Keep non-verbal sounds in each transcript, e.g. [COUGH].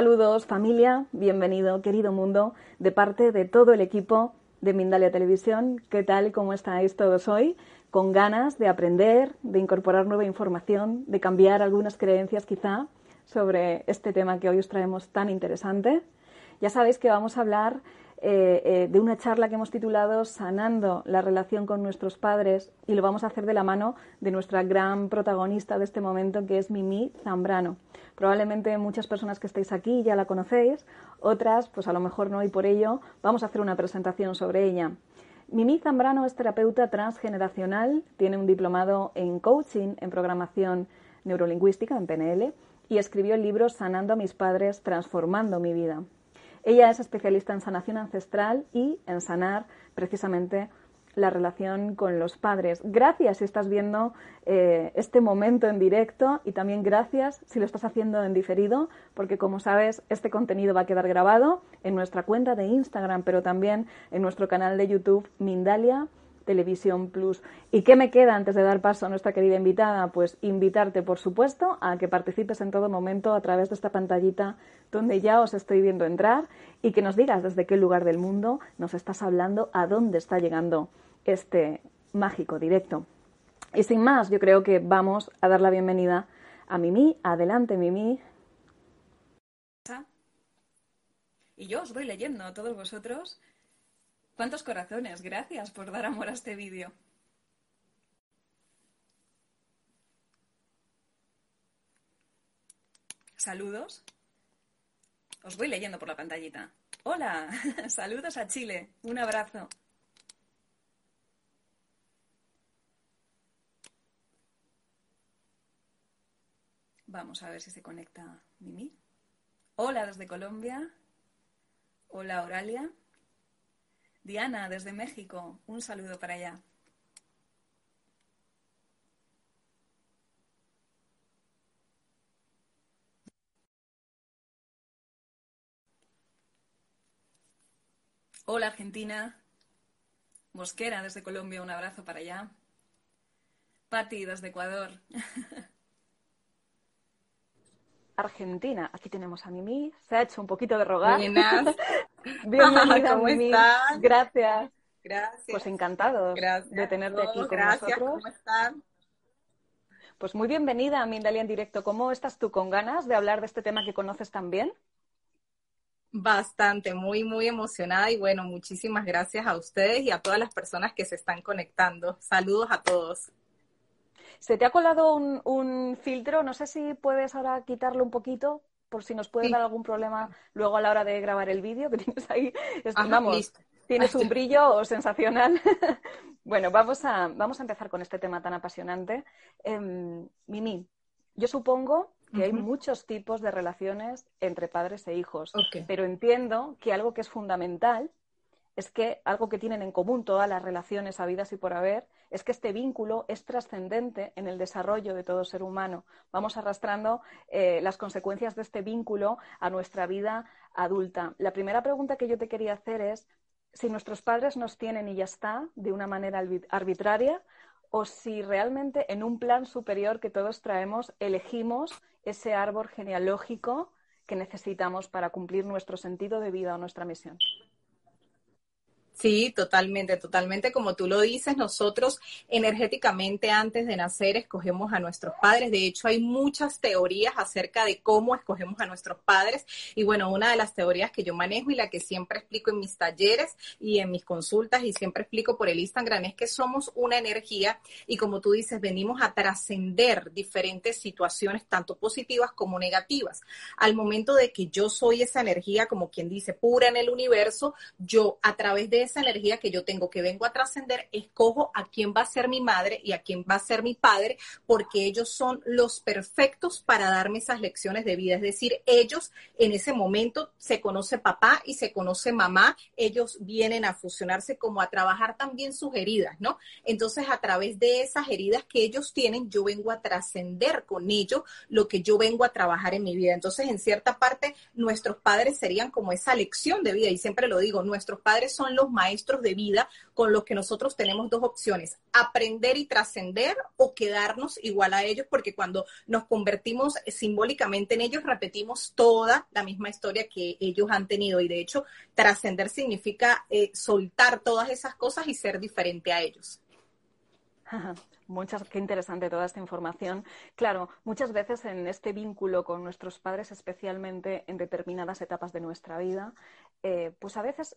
Saludos familia, bienvenido querido mundo, de parte de todo el equipo de Mindalia Televisión. ¿Qué tal cómo estáis todos hoy? Con ganas de aprender, de incorporar nueva información, de cambiar algunas creencias quizá sobre este tema que hoy os traemos tan interesante. Ya sabéis que vamos a hablar eh, eh, de una charla que hemos titulado Sanando la relación con nuestros padres y lo vamos a hacer de la mano de nuestra gran protagonista de este momento que es Mimi Zambrano. Probablemente muchas personas que estáis aquí ya la conocéis, otras pues a lo mejor no y por ello vamos a hacer una presentación sobre ella. Mimi Zambrano es terapeuta transgeneracional, tiene un diplomado en coaching en programación neurolingüística en PNL y escribió el libro Sanando a mis padres, transformando mi vida. Ella es especialista en sanación ancestral y en sanar precisamente la relación con los padres. Gracias si estás viendo eh, este momento en directo y también gracias si lo estás haciendo en diferido, porque como sabes, este contenido va a quedar grabado en nuestra cuenta de Instagram, pero también en nuestro canal de YouTube Mindalia Televisión Plus. ¿Y qué me queda antes de dar paso a nuestra querida invitada? Pues invitarte, por supuesto, a que participes en todo momento a través de esta pantallita donde ya os estoy viendo entrar y que nos digas desde qué lugar del mundo nos estás hablando, a dónde está llegando este mágico directo. Y sin más, yo creo que vamos a dar la bienvenida a Mimi. Adelante, Mimi. Y yo os voy leyendo a todos vosotros ¿Cuántos corazones? Gracias por dar amor a este vídeo. Saludos. Os voy leyendo por la pantallita. Hola, [LAUGHS] saludos a Chile. Un abrazo. Vamos a ver si se conecta Mimi. Hola desde Colombia. Hola Oralia. Diana, desde México, un saludo para allá. Hola Argentina. Mosquera desde Colombia, un abrazo para allá. Patti desde Ecuador. Argentina. Aquí tenemos a Mimi. Se ha hecho un poquito de rogar. Buenas. [LAUGHS] [LAUGHS] Bienvenida, Mimi. Gracias. Gracias. Pues encantados de tenerte aquí con Gracias. nosotros. ¿Cómo están? Pues muy bienvenida a Mindalia en directo. ¿Cómo estás tú? ¿Con ganas de hablar de este tema que conoces tan bien? Bastante, muy, muy emocionada y bueno, muchísimas gracias a ustedes y a todas las personas que se están conectando. Saludos a todos. Se te ha colado un, un filtro, no sé si puedes ahora quitarlo un poquito, por si nos puede Sí. dar algún problema luego a la hora de grabar el vídeo que tienes ahí. Es- Ajá, vamos, listo. tienes un [LAUGHS] brillo sensacional. [LAUGHS] bueno, vamos a, vamos a empezar con este tema tan apasionante. Em, Mimi, yo supongo que hay muchos tipos de relaciones entre padres e hijos, pero entiendo que algo que es fundamental es que algo que tienen en común todas las relaciones habidas y por haber es que este vínculo es trascendente en el desarrollo de todo ser humano. Vamos arrastrando eh, las consecuencias de este vínculo a nuestra vida adulta. La primera pregunta que yo te quería hacer es si nuestros padres nos tienen y ya está, de una manera arbi- arbitraria, o si realmente en un plan superior que todos traemos elegimos ese árbol genealógico que necesitamos para cumplir nuestro sentido de vida o nuestra misión. Sí, totalmente, totalmente. Como tú lo dices, nosotros energéticamente antes de nacer escogemos a nuestros padres. De hecho, hay muchas teorías acerca de cómo escogemos a nuestros padres. Y bueno, una de las teorías que yo manejo y la que siempre explico en mis talleres y en mis consultas y siempre explico por el Instagram es que somos una energía y como tú dices, venimos a trascender diferentes situaciones, tanto positivas como negativas. Al momento de que yo soy esa energía, como quien dice, pura en el universo, yo a través de esa energía que yo tengo, que vengo a trascender, escojo a quién va a ser mi madre y a quién va a ser mi padre, porque ellos son los perfectos para darme esas lecciones de vida. Es decir, ellos en ese momento se conoce papá y se conoce mamá, ellos vienen a fusionarse como a trabajar también sus heridas, ¿no? Entonces, a través de esas heridas que ellos tienen, yo vengo a trascender con ellos lo que yo vengo a trabajar en mi vida. Entonces, en cierta parte, nuestros padres serían como esa lección de vida, y siempre lo digo, nuestros padres son los maestros de vida con los que nosotros tenemos dos opciones, aprender y trascender o quedarnos igual a ellos, porque cuando nos convertimos simbólicamente en ellos, repetimos toda la misma historia que ellos han tenido. Y de hecho, trascender significa eh, soltar todas esas cosas y ser diferente a ellos. Muchas, qué interesante toda esta información. Claro, muchas veces en este vínculo con nuestros padres, especialmente en determinadas etapas de nuestra vida, eh, pues a veces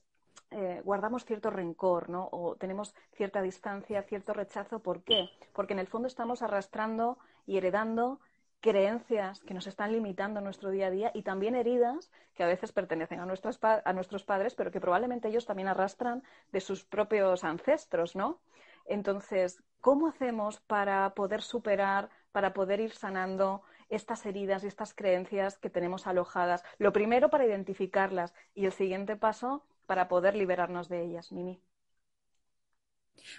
eh, guardamos cierto rencor, ¿no? O tenemos cierta distancia, cierto rechazo. ¿Por qué? Porque en el fondo estamos arrastrando y heredando creencias que nos están limitando nuestro día a día y también heridas que a veces pertenecen a, nuestros, a nuestros padres, pero que probablemente ellos también arrastran de sus propios ancestros, ¿no? Entonces, ¿cómo hacemos para poder superar, para poder ir sanando estas heridas y estas creencias que tenemos alojadas? Lo primero para identificarlas y el siguiente paso para poder liberarnos de ellas, Mimi.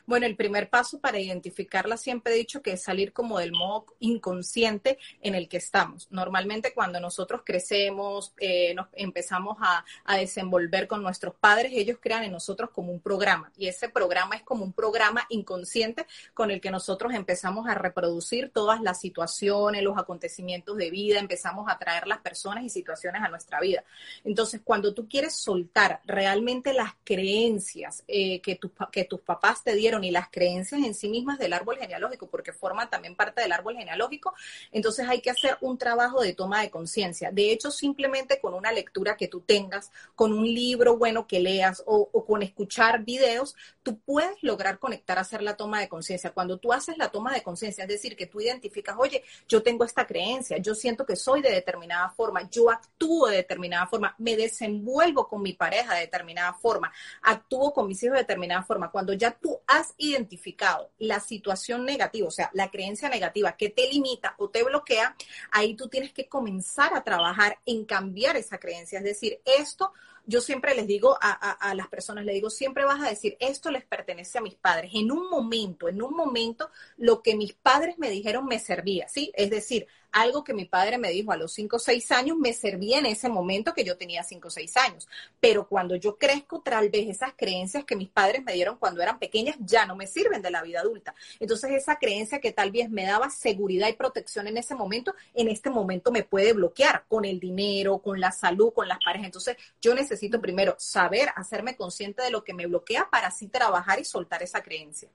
Bueno, el primer paso para identificarla siempre he dicho que es salir como del modo inconsciente en el que estamos. Normalmente cuando nosotros crecemos, eh, nos empezamos a, a, desenvolver con nuestros padres, ellos crean en nosotros como un programa y ese programa es como un programa inconsciente con el que nosotros empezamos a reproducir todas las situaciones, los acontecimientos de vida, empezamos a traer las personas y situaciones a nuestra vida. Entonces, cuando tú quieres soltar realmente las creencias eh, que, tu, que tus papás te dieron y las creencias en sí mismas del árbol genealógico, porque forman también parte del árbol genealógico, entonces hay que hacer un trabajo de toma de conciencia. De hecho, simplemente con una lectura que tú tengas, con un libro bueno que leas o, con escuchar videos, tú puedes lograr conectar hacer la toma de conciencia. Cuando tú haces la toma de conciencia, es decir, que tú identificas, oye, yo tengo esta creencia, yo siento que soy de determinada forma, yo actúo de determinada forma, me desenvuelvo con mi pareja de determinada forma, actúo con mis hijos de determinada forma. Cuando ya tú has identificado la situación negativa, o sea, la creencia negativa que te limita o te bloquea, ahí tú tienes que comenzar a trabajar en cambiar esa creencia. Es decir, esto yo siempre les digo a, a, las personas, les digo, siempre vas a decir, esto les pertenece a mis padres. En un momento, en un momento, lo que mis padres me dijeron me servía, ¿sí? Es decir, algo que mi padre me dijo a los 5 o 6 años me servía en ese momento que yo tenía 5 o 6 años. Pero cuando yo crezco, tal vez esas creencias que mis padres me dieron cuando eran pequeñas ya no me sirven de la vida adulta. Entonces esa creencia que tal vez me daba seguridad y protección en ese momento, en este momento me puede bloquear con el dinero, con la salud, con las parejas. Entonces yo necesito primero saber, hacerme consciente de lo que me bloquea para así trabajar y soltar esa creencia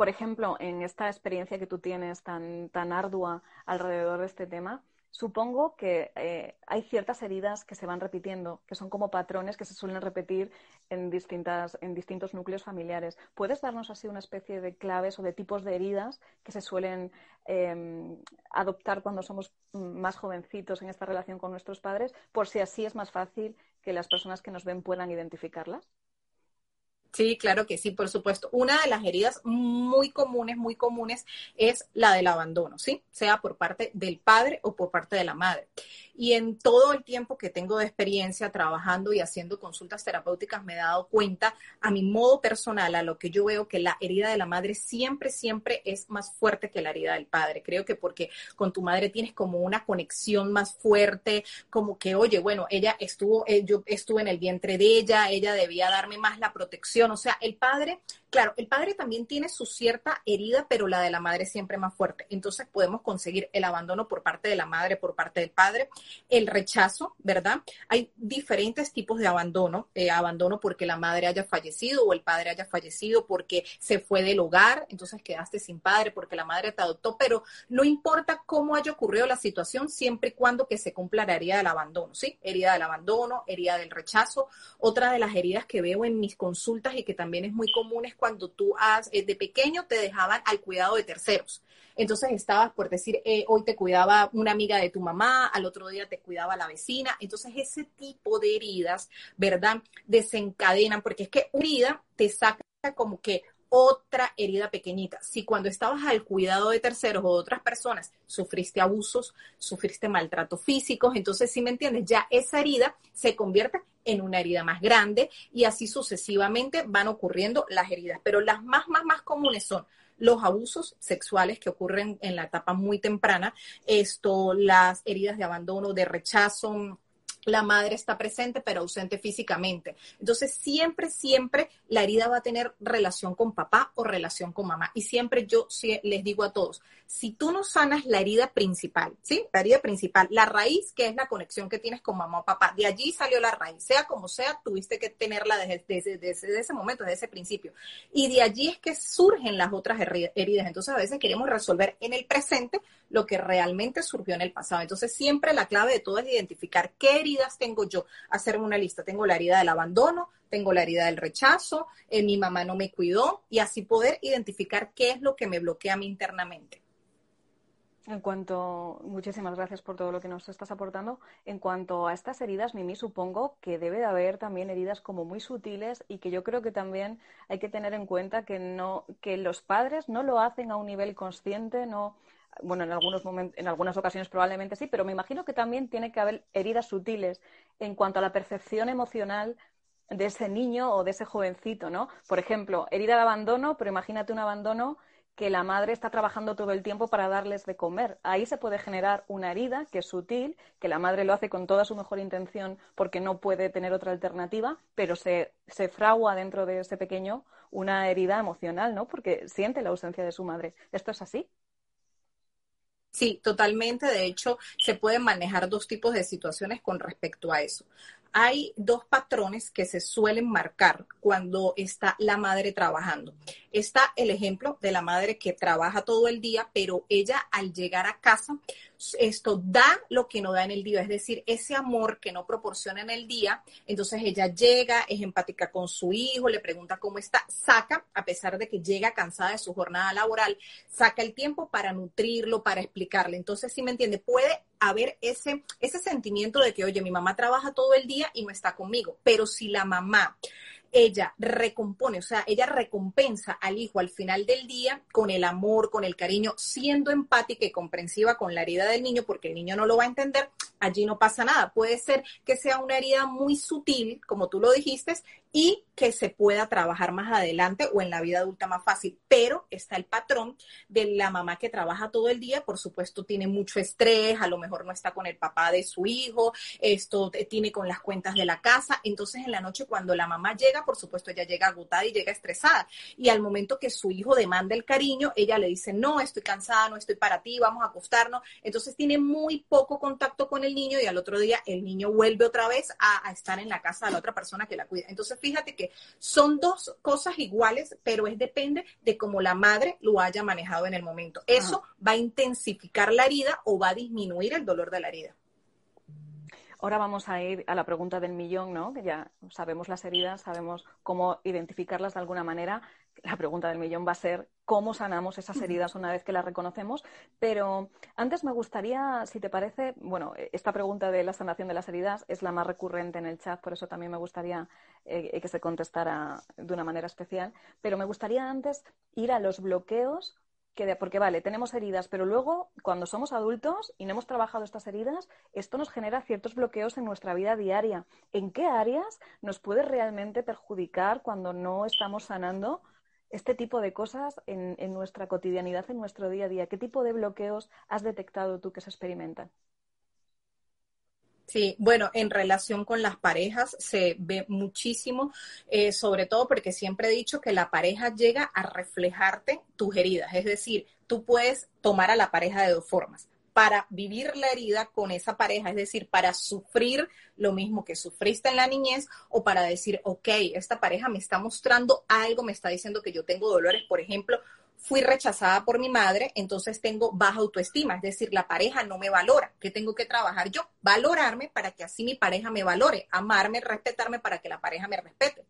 por ejemplo, en esta experiencia que tú tienes tan, tan ardua alrededor de este tema, supongo que eh, hay ciertas heridas que se van repitiendo, que son como patrones que se suelen repetir en, distintas, en distintos núcleos familiares. ¿Puedes darnos así una especie de claves o de tipos de heridas que se suelen em, adoptar cuando somos más jovencitos en esta relación con nuestros padres, por si así es más fácil que las personas que nos ven puedan identificarlas? Sí, claro que sí, por supuesto. Una de las heridas muy comunes, muy comunes, es la del abandono, ¿sí? Sea por parte del padre o por parte de la madre. Y en todo el tiempo que tengo de experiencia trabajando y haciendo consultas terapéuticas, me he dado cuenta a mi modo personal, a lo que yo veo que la herida de la madre siempre, siempre es más fuerte que la herida del padre. Creo que porque con tu madre tienes como una conexión más fuerte, como que, oye, bueno, ella estuvo, eh, yo estuve en el vientre de ella, ella debía darme más la protección. O sea, el padre Claro, el padre también tiene su cierta herida, pero la de la madre siempre más fuerte. Entonces podemos conseguir el abandono por parte de la madre, por parte del padre, el rechazo, ¿verdad? Hay diferentes tipos de abandono, eh, abandono porque la madre haya fallecido o el padre haya fallecido porque se fue del hogar, entonces quedaste sin padre porque la madre te adoptó, pero no importa cómo haya ocurrido la situación, siempre y cuando que se cumpla la herida del abandono, ¿sí? Herida del abandono, herida del rechazo. Otra de las heridas que veo en mis consultas y que también es muy común es cuando tú has, eh, de pequeño te dejaban al cuidado de terceros. Entonces estabas, por decir, eh, hoy te cuidaba una amiga de tu mamá, al otro día te cuidaba la vecina. Entonces ese tipo de heridas, ¿verdad? Desencadenan, porque es que una herida te saca como que otra herida pequeñita. Si cuando estabas al cuidado de terceros o de otras personas sufriste abusos, sufriste maltrato físicos, entonces si me entiendes, ya esa herida se convierte en una herida más grande y así sucesivamente van ocurriendo las heridas. Pero las más, más, más comunes son los abusos sexuales que ocurren en la etapa muy temprana, esto, las heridas de abandono, de rechazo, la madre está presente pero ausente físicamente. Entonces, siempre, siempre la herida va a tener relación con papá o relación con mamá. Y siempre yo les digo a todos, si tú no sanas la herida principal, ¿sí? La herida principal, la raíz, que es la conexión que tienes con mamá o papá, de allí salió la raíz, sea como sea, tuviste que tenerla desde, desde, ese momento, desde ese principio. Y de allí es que surgen las otras heridas. Entonces, a veces queremos resolver en el presente lo que realmente surgió en el pasado. Entonces, siempre la clave de todo es identificar qué heridas tengo yo. Hacerme una lista. Tengo la herida del abandono, tengo la herida del rechazo, eh, mi mamá no me cuidó y así poder identificar qué es lo que me bloquea a mí internamente. En cuanto, muchísimas gracias por todo lo que nos estás aportando. En cuanto a estas heridas, Mimi, supongo que debe de haber también heridas como muy sutiles y que yo creo que también hay que tener en cuenta que no, que los padres no lo hacen a un nivel consciente, no, bueno, en algunos momentos, en algunas ocasiones probablemente sí, pero me imagino que también tiene que haber heridas sutiles en cuanto a la percepción emocional de ese niño o de ese jovencito, ¿no? Por ejemplo, herida de abandono, pero imagínate un abandono que la madre está trabajando todo el tiempo para darles de comer. Ahí se puede generar una herida que es sutil, que la madre lo hace con toda su mejor intención porque no puede tener otra alternativa, pero se, se fragua dentro de ese pequeño una herida emocional, ¿no? Porque siente la ausencia de su madre. ¿Esto es así? Sí, totalmente. De hecho, se pueden manejar dos tipos de situaciones con respecto a eso hay dos patrones que se suelen marcar cuando está la madre trabajando. Está el ejemplo de la madre que trabaja todo el día, pero ella al llegar a casa, esto da lo que no da en el día, es decir, ese amor que no proporciona en el día, entonces ella llega, es empática con su hijo, le pregunta cómo está, saca, a pesar de que llega cansada de su jornada laboral, saca el tiempo para nutrirlo, para explicarle. Entonces, si me entiende, puede haber ese, ese sentimiento de que, oye, mi mamá trabaja todo el día y no está conmigo, pero si la mamá ella recompone, o sea, ella recompensa al hijo al final del día con el amor, con el cariño, siendo empática y comprensiva con la herida del niño, porque el niño no lo va a entender, allí no pasa nada. Puede ser que sea una herida muy sutil, como tú lo dijiste, y que se pueda trabajar más adelante o en la vida adulta más fácil. Pero está el patrón de la mamá que trabaja todo el día, por supuesto tiene mucho estrés, a lo mejor no está con el papá de su hijo, esto tiene con las cuentas de la casa, entonces en la noche cuando la mamá llega, por supuesto ella llega agotada y llega estresada y al momento que su hijo demanda el cariño, ella le dice, no, estoy cansada, no estoy para ti, vamos a acostarnos, entonces tiene muy poco contacto con el niño y al otro día el niño vuelve otra vez a, estar en la casa de la otra persona que la cuida. Entonces fíjate que son dos cosas iguales, pero es depende de cómo la madre lo haya manejado en el momento. Eso va a intensificar la herida o va a disminuir el dolor de la herida. Ahora vamos a ir a la pregunta del millón, ¿no? Que ya sabemos las heridas, sabemos cómo identificarlas de alguna manera. La pregunta del millón va a ser cómo sanamos esas heridas una vez que las reconocemos. Pero antes me gustaría, si te parece, bueno, esta pregunta de la sanación de las heridas es la más recurrente en el chat, por eso también me gustaría eh, que se contestara de una manera especial. Pero me gustaría antes ir a los bloqueos porque vale, tenemos heridas, pero luego cuando somos adultos y no hemos trabajado estas heridas, esto nos genera ciertos bloqueos en nuestra vida diaria. ¿En qué áreas nos puede realmente perjudicar cuando no estamos sanando este tipo de cosas en, nuestra cotidianidad, en nuestro día a día? ¿Qué tipo de bloqueos has detectado tú que se experimentan? Sí, bueno, en relación con las parejas se ve muchísimo, eh, sobre todo porque siempre he dicho que la pareja llega a reflejarte tus heridas, es decir, tú puedes tomar a la pareja de dos formas para vivir la herida con esa pareja, es decir, para sufrir lo mismo que sufriste en la niñez o para decir, ok, esta pareja me está mostrando algo, me está diciendo que yo tengo dolores, por ejemplo, fui rechazada por mi madre, entonces tengo baja autoestima, es decir, la pareja no me valora. ¿Qué tengo que trabajar yo? Valorarme para que así mi pareja me valore, amarme, respetarme para que la pareja me respete.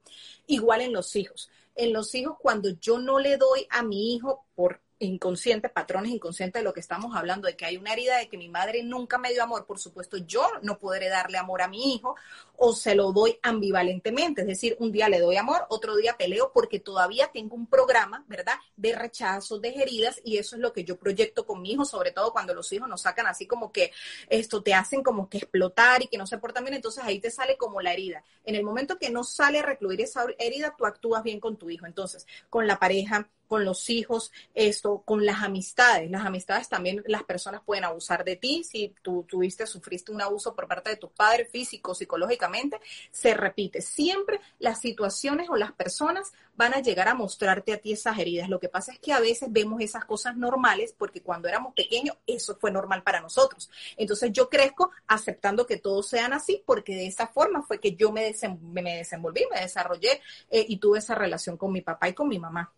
Igual en los hijos. En los hijos, cuando yo no le doy a mi hijo por inconsciente, patrones inconscientes de lo que estamos hablando, de que hay una herida de que mi madre nunca me dio amor, por supuesto yo no podré darle amor a mi hijo o se lo doy ambivalentemente, es decir, un día le doy amor, otro día peleo porque todavía tengo un programa, ¿verdad?, de rechazo, de heridas y eso es lo que yo proyecto con mi hijo, sobre todo cuando los hijos nos sacan así como que esto te hacen como que explotar y que no se portan bien, entonces ahí te sale como la herida. En el momento que no sale a recluir esa herida, tú actúas bien con tu hijo. Entonces, con la pareja, con los hijos, esto, con las amistades. Las amistades también, las personas pueden abusar de ti. Si tú tuviste, sufriste un abuso por parte de tus padres, físico, psicológicamente, se repite. Siempre las situaciones o las personas van a llegar a mostrarte a ti esas heridas. Lo que pasa es que a veces vemos esas cosas normales porque cuando éramos pequeños eso fue normal para nosotros. Entonces yo crezco aceptando que todos sean así porque de esa forma fue que yo me, me desenvolví, me desarrollé eh, y tuve esa relación con mi papá y con mi mamá.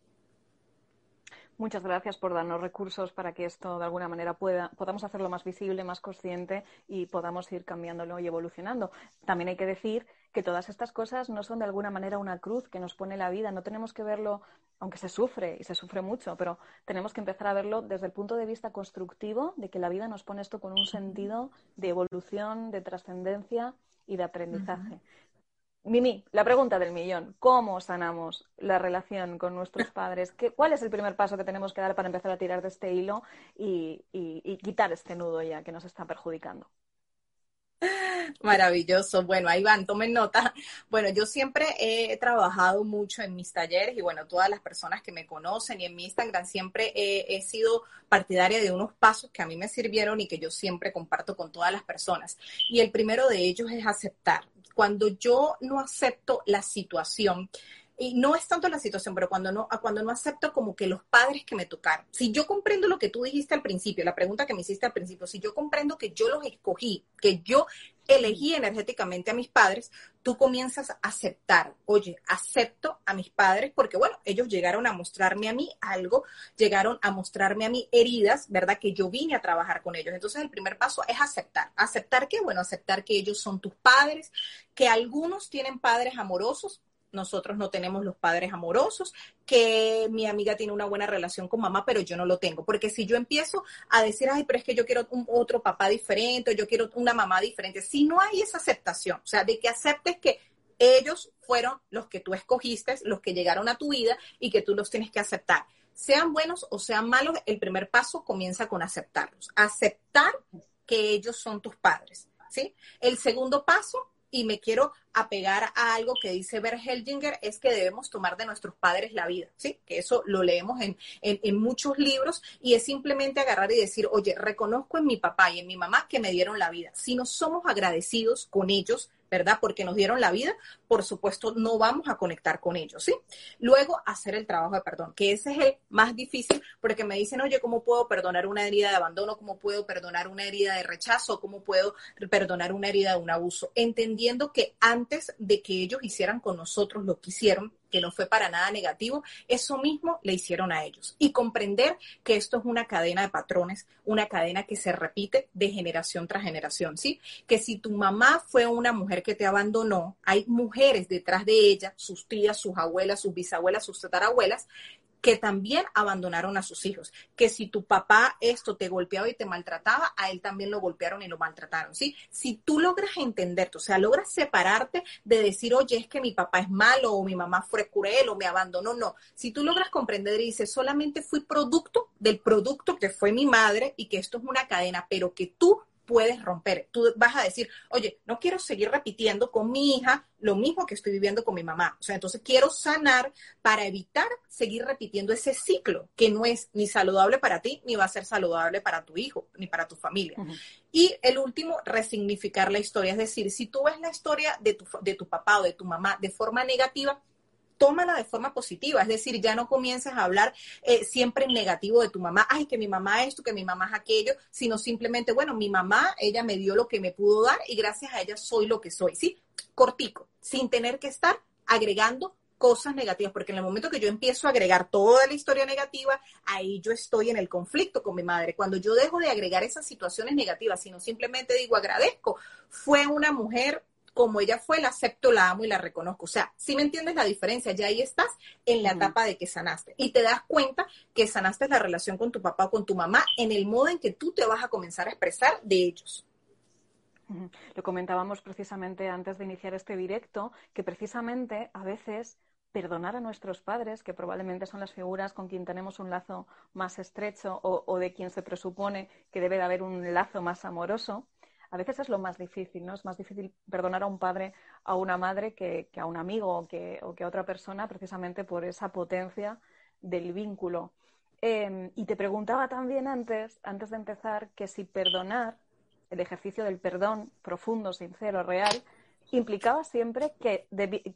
Muchas gracias por darnos recursos para que esto de alguna manera pueda, podamos hacerlo más visible, más consciente y podamos ir cambiándolo y evolucionando. También hay que decir que todas estas cosas no son de alguna manera una cruz que nos pone la vida. No tenemos que verlo, aunque se sufre y se sufre mucho, pero tenemos que empezar a verlo desde el punto de vista constructivo de que la vida nos pone esto con un sentido de evolución, de trascendencia y de aprendizaje. Mimi, la pregunta del millón. ¿Cómo sanamos la relación con nuestros [LAUGHS] padres? ¿Qué, ¿Cuál es el primer paso que tenemos que dar para empezar a tirar de este hilo y, quitar este nudo ya que nos está perjudicando? Maravilloso. Bueno, ahí van, tomen nota. Bueno, yo siempre he trabajado mucho en mis talleres y bueno, todas las personas que me conocen y en mi Instagram siempre he, he, sido partidaria de unos pasos que a mí me sirvieron y que yo siempre comparto con todas las personas. Y el primero de ellos es aceptar cuando yo no acepto la situación, y no es tanto la situación, pero cuando no, cuando no acepto como que los padres que me tocaron. Si yo comprendo lo que tú dijiste al principio, la pregunta que me hiciste al principio, si yo comprendo que yo los escogí, que yo elegí energéticamente a mis padres, tú comienzas a aceptar, oye, acepto a mis padres porque, bueno, ellos llegaron a mostrarme a mí algo, llegaron a mostrarme a mí heridas, ¿verdad? Que yo vine a trabajar con ellos. Entonces, el primer paso es aceptar. ¿Aceptar qué? Bueno, aceptar que ellos son tus padres, que algunos tienen padres amorosos, nosotros no tenemos los padres amorosos, que mi amiga tiene una buena relación con mamá, pero yo no lo tengo. Porque si yo empiezo a decir, ay, pero es que yo quiero un, otro papá diferente, yo quiero una mamá diferente, si no hay esa aceptación, o sea, de que aceptes que ellos fueron los que tú escogiste, los que llegaron a tu vida y que tú los tienes que aceptar. Sean buenos o sean malos, el primer paso comienza con aceptarlos. Aceptar que ellos son tus padres. ¿sí? El segundo paso y me quiero apegar a algo que dice Bert Hellinger, es que debemos tomar de nuestros padres la vida, ¿sí? Que eso lo leemos en, en, muchos libros y es simplemente agarrar y decir, oye, reconozco en mi papá y en mi mamá que me dieron la vida. Si no somos agradecidos con ellos, ¿verdad? Porque nos dieron la vida, por supuesto, no vamos a conectar con ellos, ¿sí? Luego, hacer el trabajo de perdón, que ese es el más difícil, porque me dicen, oye, ¿cómo puedo perdonar una herida de abandono? ¿Cómo puedo perdonar una herida de rechazo? ¿Cómo puedo perdonar una herida de un abuso? Entendiendo que antes de que ellos hicieran con nosotros lo que hicieron, que no fue para nada negativo, eso mismo le hicieron a ellos. Y comprender que esto es una cadena de patrones, una cadena que se repite de generación tras generación, ¿sí? Que si tu mamá fue una mujer que te abandonó, hay mujeres detrás de ella, sus tías, sus abuelas, sus bisabuelas, sus tatarabuelas, que también abandonaron a sus hijos, que si tu papá esto te golpeaba y te maltrataba, a él también lo golpearon y lo maltrataron, ¿sí? Si tú logras entenderte, o sea, logras separarte de decir, oye, es que mi papá es malo o mi mamá fue cruel o me abandonó, no. Si tú logras comprender y dices, solamente fui producto del producto que fue mi madre y que esto es una cadena, pero que tú puedes romper. Tú vas a decir, oye, no quiero seguir repitiendo con mi hija lo mismo que estoy viviendo con mi mamá. O sea, entonces quiero sanar para evitar seguir repitiendo ese ciclo que no es ni saludable para ti, ni va a ser saludable para tu hijo, ni para tu familia. Y el último, resignificar la historia. Es decir, si tú ves la historia de tu, de tu papá o de tu mamá de forma negativa, tómala de forma positiva, es decir, ya no comiences a hablar eh, siempre en negativo de tu mamá, ay, que mi mamá esto, que mi mamá es aquello, sino simplemente, bueno, mi mamá, ella me dio lo que me pudo dar y gracias a ella soy lo que soy, ¿sí? Cortico, sin tener que estar agregando cosas negativas, porque en el momento que yo empiezo a agregar toda la historia negativa, ahí yo estoy en el conflicto con mi madre. Cuando yo dejo de agregar esas situaciones negativas, sino simplemente digo agradezco, fue una mujer como ella fue, la acepto, la amo y la reconozco. O sea, si me entiendes la diferencia, ya ahí estás en la etapa de que sanaste y te das cuenta que sanaste la relación con tu papá o con tu mamá en el modo en que tú te vas a comenzar a expresar de ellos. Lo comentábamos precisamente antes de iniciar este directo, que precisamente a veces perdonar a nuestros padres, que probablemente son las figuras con quien tenemos un lazo más estrecho o, o de quien se presupone que debe de haber un lazo más amoroso, a veces es lo más difícil, ¿no? Es más difícil perdonar a un padre, a una madre, que, a un amigo o que, a otra persona, precisamente por esa potencia del vínculo. Em, y te preguntaba también antes, antes de empezar, que si perdonar, el ejercicio del perdón profundo, sincero, real, implicaba siempre que,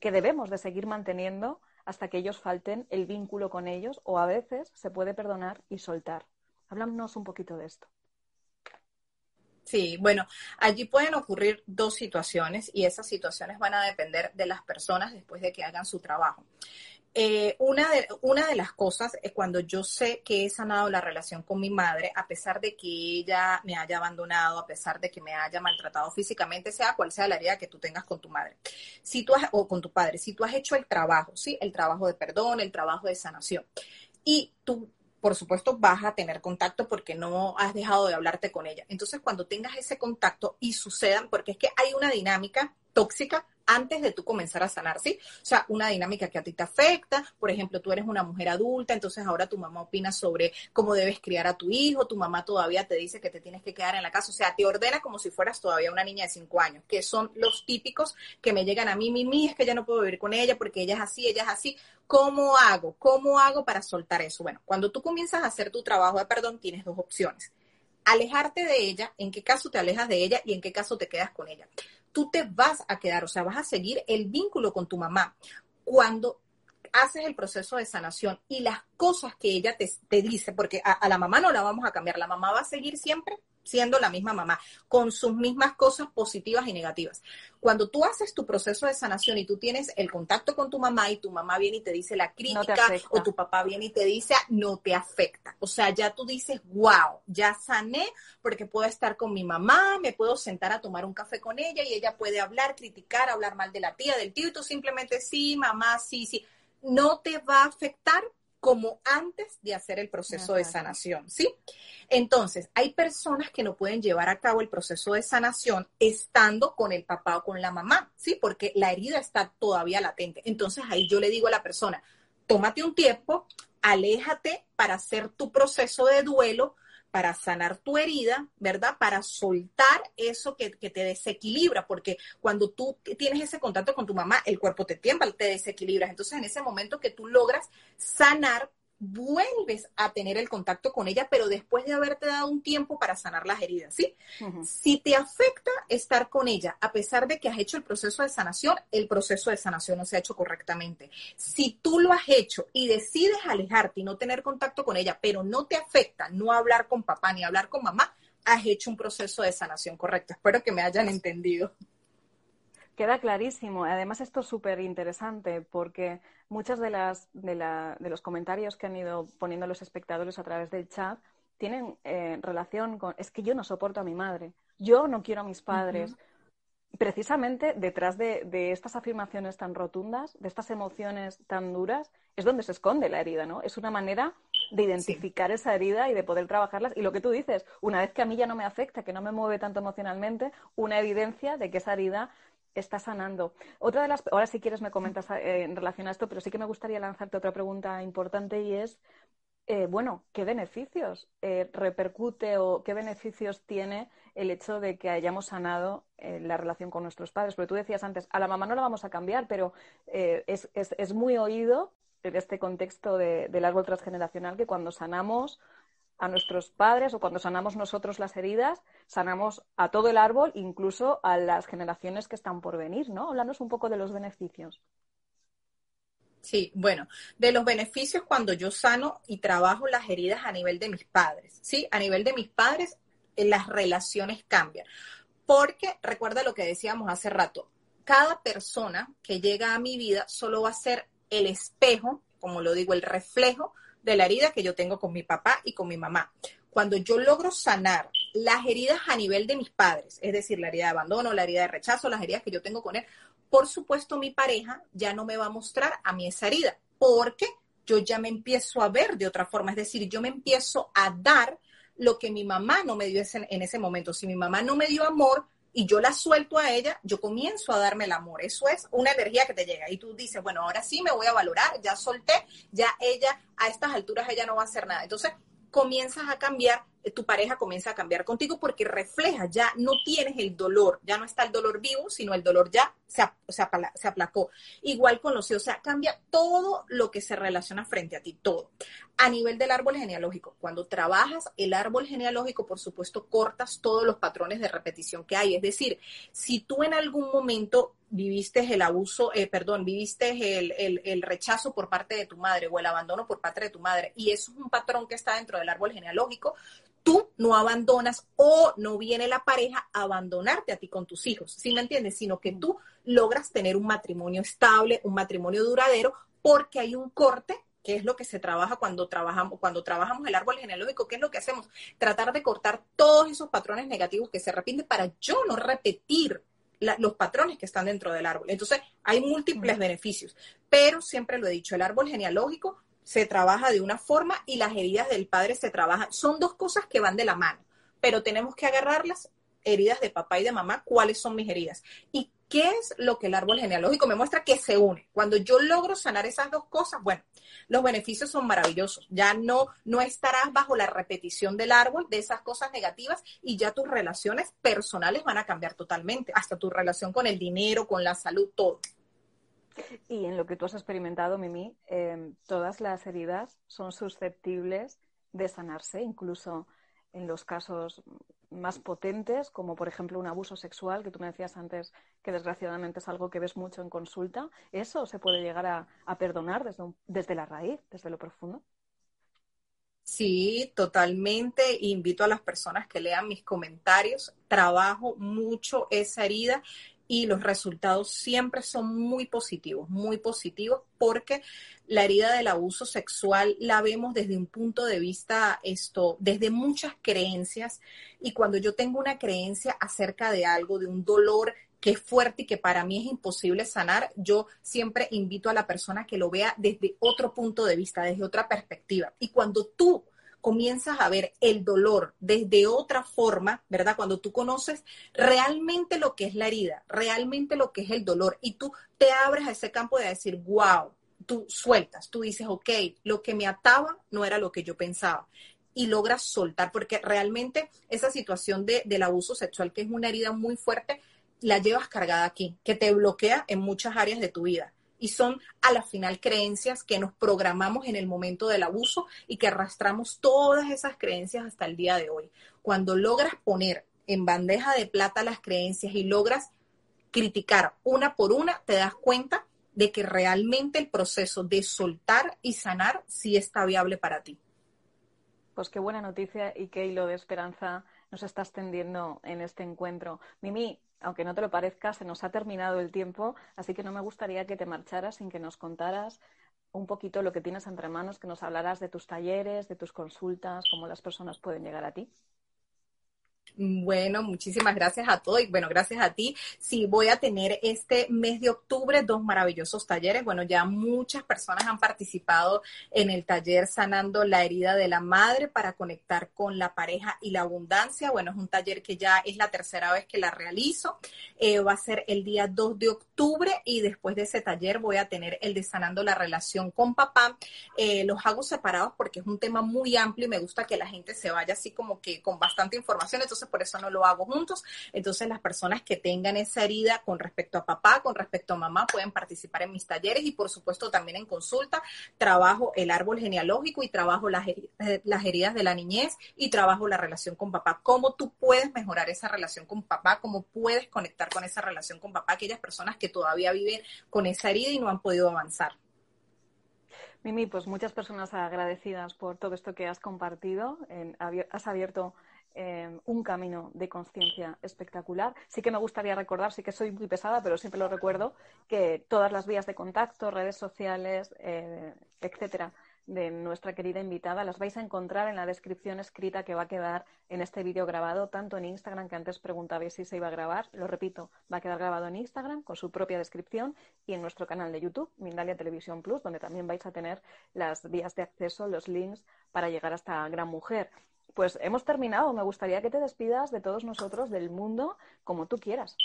que debemos de seguir manteniendo hasta que ellos falten el vínculo con ellos o a veces se puede perdonar y soltar. Háblanos un poquito de esto. Sí, bueno, allí pueden ocurrir dos situaciones y esas situaciones van a depender de las personas después de que hagan su trabajo. Eh, una, de, una de las cosas es cuando yo sé que he sanado la relación con mi madre, a pesar de que ella me haya abandonado, a pesar de que me haya maltratado físicamente, sea cual sea la herida que tú tengas con tu madre, si tú has, o con tu padre, si tú has hecho el trabajo, ¿sí? El trabajo de perdón, el trabajo de sanación, y tú por supuesto vas a tener contacto porque no has dejado de hablarte con ella. Entonces, cuando tengas ese contacto y sucedan, porque es que hay una dinámica tóxica antes de tú comenzar a sanar, ¿sí? O sea, una dinámica que a ti te afecta, por ejemplo, tú eres una mujer adulta, entonces ahora tu mamá opina sobre cómo debes criar a tu hijo, tu mamá todavía te dice que te tienes que quedar en la casa, o sea, te ordena como si fueras todavía una niña de cinco años, que son los típicos que me llegan a mí, mi, es que ya no puedo vivir con ella porque ella es así, ella es así. ¿Cómo hago? ¿Cómo hago para soltar eso? Bueno, cuando tú comienzas a hacer tu trabajo de perdón, tienes dos opciones alejarte de ella, en qué caso te alejas de ella y en qué caso te quedas con ella tú te vas a quedar, o sea, vas a seguir el vínculo con tu mamá. Cuando haces el proceso de sanación y las cosas que ella te, dice, porque a, la mamá no la vamos a cambiar, la mamá va a seguir siempre siendo la misma mamá, con sus mismas cosas positivas y negativas. Cuando tú haces tu proceso de sanación y tú tienes el contacto con tu mamá y tu mamá viene y te dice la crítica o tu papá viene y te dice no te afecta. O sea, ya tú dices, wow, ya sané porque puedo estar con mi mamá, me puedo sentar a tomar un café con ella y ella puede hablar, criticar, hablar mal de la tía, del tío y tú simplemente sí, mamá, sí, sí. No te va a afectar como antes de hacer el proceso de sanación, ¿sí? Entonces, hay personas que no pueden llevar a cabo el proceso de sanación estando con el papá o con la mamá, ¿sí? Porque la herida está todavía latente. Entonces, ahí yo le digo a la persona, tómate un tiempo, aléjate para hacer tu proceso de duelo, para sanar tu herida, ¿verdad? Para soltar eso que, te desequilibra, porque cuando tú tienes ese contacto con tu mamá, el cuerpo te tiembla, te desequilibras. Entonces, en ese momento que tú logras sanar, vuelves a tener el contacto con ella, pero después de haberte dado un tiempo para sanar las heridas, ¿sí? Si te afecta estar con ella, a pesar de que has hecho el proceso de sanación, el proceso de sanación no se ha hecho correctamente. Si tú lo has hecho y decides alejarte y no tener contacto con ella, pero no te afecta no hablar con papá ni hablar con mamá, has hecho un proceso de sanación correcto. Espero que me hayan entendido. Queda clarísimo. Además, esto es súper interesante porque muchas de las de, los comentarios que han ido poniendo los espectadores a través del chat tienen eh, relación con es que yo no soporto a mi madre, yo no quiero a mis padres. Precisamente detrás de, estas afirmaciones tan rotundas, de estas emociones tan duras, es donde se esconde la herida, ¿no? Es una manera de identificar esa herida y de poder trabajarlas. Y lo que tú dices, una vez que a mí ya no me afecta, que no me mueve tanto emocionalmente, una evidencia de que esa herida está sanando. Otra de las, ahora si quieres me comentas eh, en relación a esto, pero sí que me gustaría lanzarte otra pregunta importante y es, eh, bueno, ¿qué beneficios eh, repercute o qué beneficios tiene el hecho de que hayamos sanado la relación con nuestros padres? Porque tú decías antes, a la mamá no la vamos a cambiar, pero es, es, es, muy oído en este contexto de, del árbol transgeneracional que cuando sanamos a nuestros padres o cuando sanamos nosotros las heridas, sanamos a todo el árbol, incluso a las generaciones que están por venir, ¿no? Háblanos un poco de los beneficios. Sí, bueno, de los beneficios cuando yo sano y trabajo las heridas a nivel de mis padres, ¿sí? A nivel de mis padres, eh, las relaciones cambian. Porque recuerda lo que decíamos hace rato, cada persona que llega a mi vida solo va a ser el espejo, como lo digo, el reflejo de la herida que yo tengo con mi papá y con mi mamá. Cuando yo logro sanar las heridas a nivel de mis padres, es decir, la herida de abandono, la herida de rechazo, las heridas que yo tengo con él, por supuesto mi pareja ya no me va a mostrar a mí esa herida, porque yo ya me empiezo a ver de otra forma, es decir, yo me empiezo a dar lo que mi mamá no me dio en ese momento. Si mi mamá no me dio amor, y yo la suelto a ella, yo comienzo a darme el amor. Eso es una energía que te llega y tú dices, bueno, ahora sí me voy a valorar, ya solté, ya ella, a estas alturas ella no va a hacer nada. Entonces comienzas a cambiar, eh, tu pareja comienza a cambiar contigo porque refleja, ya no tienes el dolor, ya no está el dolor vivo, sino el dolor ya se, se, aplacó. Igual con los hijos, o sea, cambia todo lo que se relaciona frente a ti, todo. A nivel del árbol genealógico, cuando trabajas el árbol genealógico, por supuesto, cortas todos los patrones de repetición que hay. Es decir, si tú en algún momento viviste el abuso, eh, perdón, viviste el, el, rechazo por parte de tu madre o el abandono por parte de tu madre, y eso es un patrón que está dentro del árbol genealógico, tú no abandonas o no viene la pareja a abandonarte a ti con tus hijos, ¿sí me entiendes? Sino que tú logras tener un matrimonio estable, un matrimonio duradero, porque hay un corte que es lo que se trabaja cuando trabajamos, cuando trabajamos el árbol genealógico, ¿qué es lo que hacemos? Tratar de cortar todos esos patrones negativos que se repiten para yo no repetir los patrones que están dentro del árbol. Entonces, hay múltiples beneficios, pero siempre lo he dicho, el árbol genealógico se trabaja de una forma y las heridas del padre se trabajan. Son dos cosas que van de la mano, pero tenemos que agarrarlas, heridas de papá y de mamá, cuáles son mis heridas. ¿Y qué es lo que el árbol genealógico me muestra que se une? Cuando yo logro sanar esas dos cosas, bueno, los beneficios son maravillosos. Ya no, no estarás bajo la repetición del árbol de esas cosas negativas y ya tus relaciones personales van a cambiar totalmente, hasta tu relación con el dinero, con la salud, todo. Y en lo que tú has experimentado, Mimi, em, todas las heridas son susceptibles de sanarse, incluso en los casos más potentes, como por ejemplo un abuso sexual, que tú me decías antes que desgraciadamente es algo que ves mucho en consulta, ¿eso se puede llegar a, perdonar desde, desde la raíz, desde lo profundo? Sí, totalmente. Invito a las personas que lean mis comentarios. Trabajo mucho esa herida y los resultados siempre son muy positivos, muy positivos, porque la herida del abuso sexual la vemos desde un punto de vista esto, desde muchas creencias y cuando yo tengo una creencia acerca de algo, de un dolor que es fuerte y que para mí es imposible sanar, yo siempre invito a la persona que lo vea desde otro punto de vista, desde otra perspectiva. Y cuando tú comienzas a ver el dolor desde otra forma, ¿verdad? Cuando tú conoces realmente lo que es la herida, realmente lo que es el dolor y tú te abres a ese campo de decir, wow, tú sueltas, tú dices, ok, lo que me ataba no era lo que yo pensaba y logras soltar, porque realmente esa situación de, del abuso sexual, que es una herida muy fuerte, la llevas cargada aquí, que te bloquea en muchas áreas de tu vida y son a la final creencias que nos programamos en el momento del abuso y que arrastramos todas esas creencias hasta el día de hoy. Cuando logras poner en bandeja de plata las creencias y logras criticar una por una, te das cuenta de que realmente el proceso de soltar y sanar sí está viable para ti. Pues qué buena noticia y qué hilo de esperanza nos estás tendiendo en este encuentro. Mimi, aunque no te lo parezca, se nos ha terminado el tiempo, así que no me gustaría que te marcharas sin que nos contaras un poquito lo que tienes entre manos, que nos hablaras de tus talleres, de tus consultas, cómo las personas pueden llegar a ti. Bueno, muchísimas gracias a todos y bueno, gracias a ti. Sí, voy a tener este mes de octubre dos maravillosos talleres. Bueno, ya muchas personas han participado en el taller Sanando la herida de la madre para conectar con la pareja y la abundancia. Bueno, es un taller que ya es la tercera vez que la realizo. Eh, va a ser el día 2 de octubre y después de ese taller voy a tener el de Sanando la relación con papá. Eh, los hago separados porque es un tema muy amplio y me gusta que la gente se vaya así como que con bastante información. Entonces, por eso no lo hago juntos. Entonces las personas que tengan esa herida con respecto a papá, con respecto a mamá, pueden participar en mis talleres y por supuesto también en consulta. Trabajo el árbol genealógico y trabajo las, eh, las heridas de la niñez y trabajo la relación con papá. ¿Cómo tú puedes mejorar esa relación con papá? ¿Cómo puedes conectar con esa relación con papá? Aquellas personas que todavía viven con esa herida y no han podido avanzar. Mimi, pues muchas personas agradecidas por todo esto que has compartido. has abierto Em, un camino de conciencia espectacular. Sí que me gustaría recordar, sí que soy muy pesada, pero siempre lo recuerdo, que todas las vías de contacto, redes sociales, eh, etcétera, de nuestra querida invitada, las vais a encontrar en la descripción escrita que va a quedar en este vídeo grabado, tanto en Instagram, que antes preguntabais si se iba a grabar, lo repito, va a quedar grabado en Instagram con su propia descripción y en nuestro canal de YouTube, Mindalia Televisión Plus, donde también vais a tener las vías de acceso, los links para llegar a esta gran mujer pues hemos terminado. Me gustaría que te despidas de todos nosotros, del mundo, como tú quieras.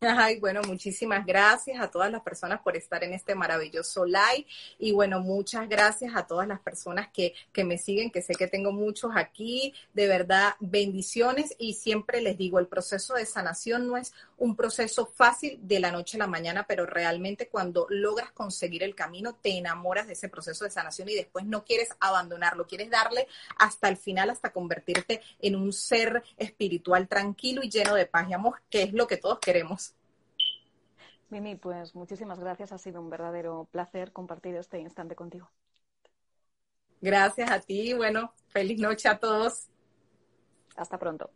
Ay, bueno, muchísimas gracias a todas las personas por estar en este maravilloso live. Y bueno, muchas gracias a todas las personas que, que me siguen, que sé que tengo muchos aquí, de verdad, bendiciones. Y siempre les digo, el proceso de sanación no es un proceso fácil de la noche a la mañana, pero realmente cuando logras conseguir el camino, te enamoras de ese proceso de sanación y después no quieres abandonarlo, quieres darle hasta el final, hasta convertirte en un ser espiritual tranquilo y lleno de paz y amor, que es lo que todos queremos. Mimi, pues muchísimas gracias. Ha sido un verdadero placer compartir este instante contigo. Gracias a ti. Bueno, feliz noche a todos. Hasta pronto.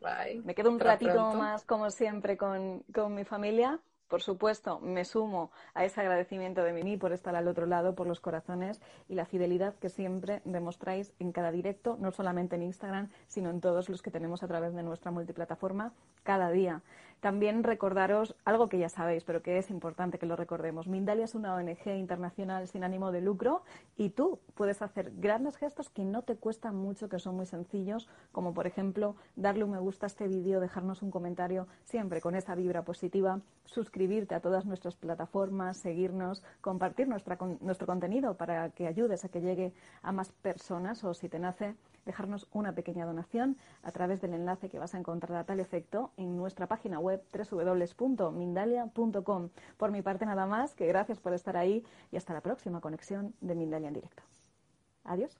Bye. Me quedo un ratito más, como siempre, con, con mi familia por supuesto, me sumo a ese agradecimiento de Mimi por estar al otro lado, por los corazones y la fidelidad que siempre demostráis en cada directo, no solamente en Instagram, sino en todos los que tenemos a través de nuestra multiplataforma cada día. También recordaros algo que ya sabéis, pero que es importante que lo recordemos. Mindalia es una ONG internacional sin ánimo de lucro y tú puedes hacer grandes gestos que no te cuestan mucho, que son muy sencillos, como por ejemplo darle un me gusta a este vídeo, dejarnos un comentario siempre con esa vibra positiva, suscribirte suscribirte a todas nuestras plataformas, seguirnos, compartir nuestra, nuestro contenido para que ayudes a que llegue a más personas o si te nace dejarnos una pequeña donación a través del enlace que vas a encontrar a tal efecto en nuestra página web www.mindalia.com. Por mi parte nada más, que gracias por estar ahí y hasta la próxima conexión de Mindalia en directo. Adiós.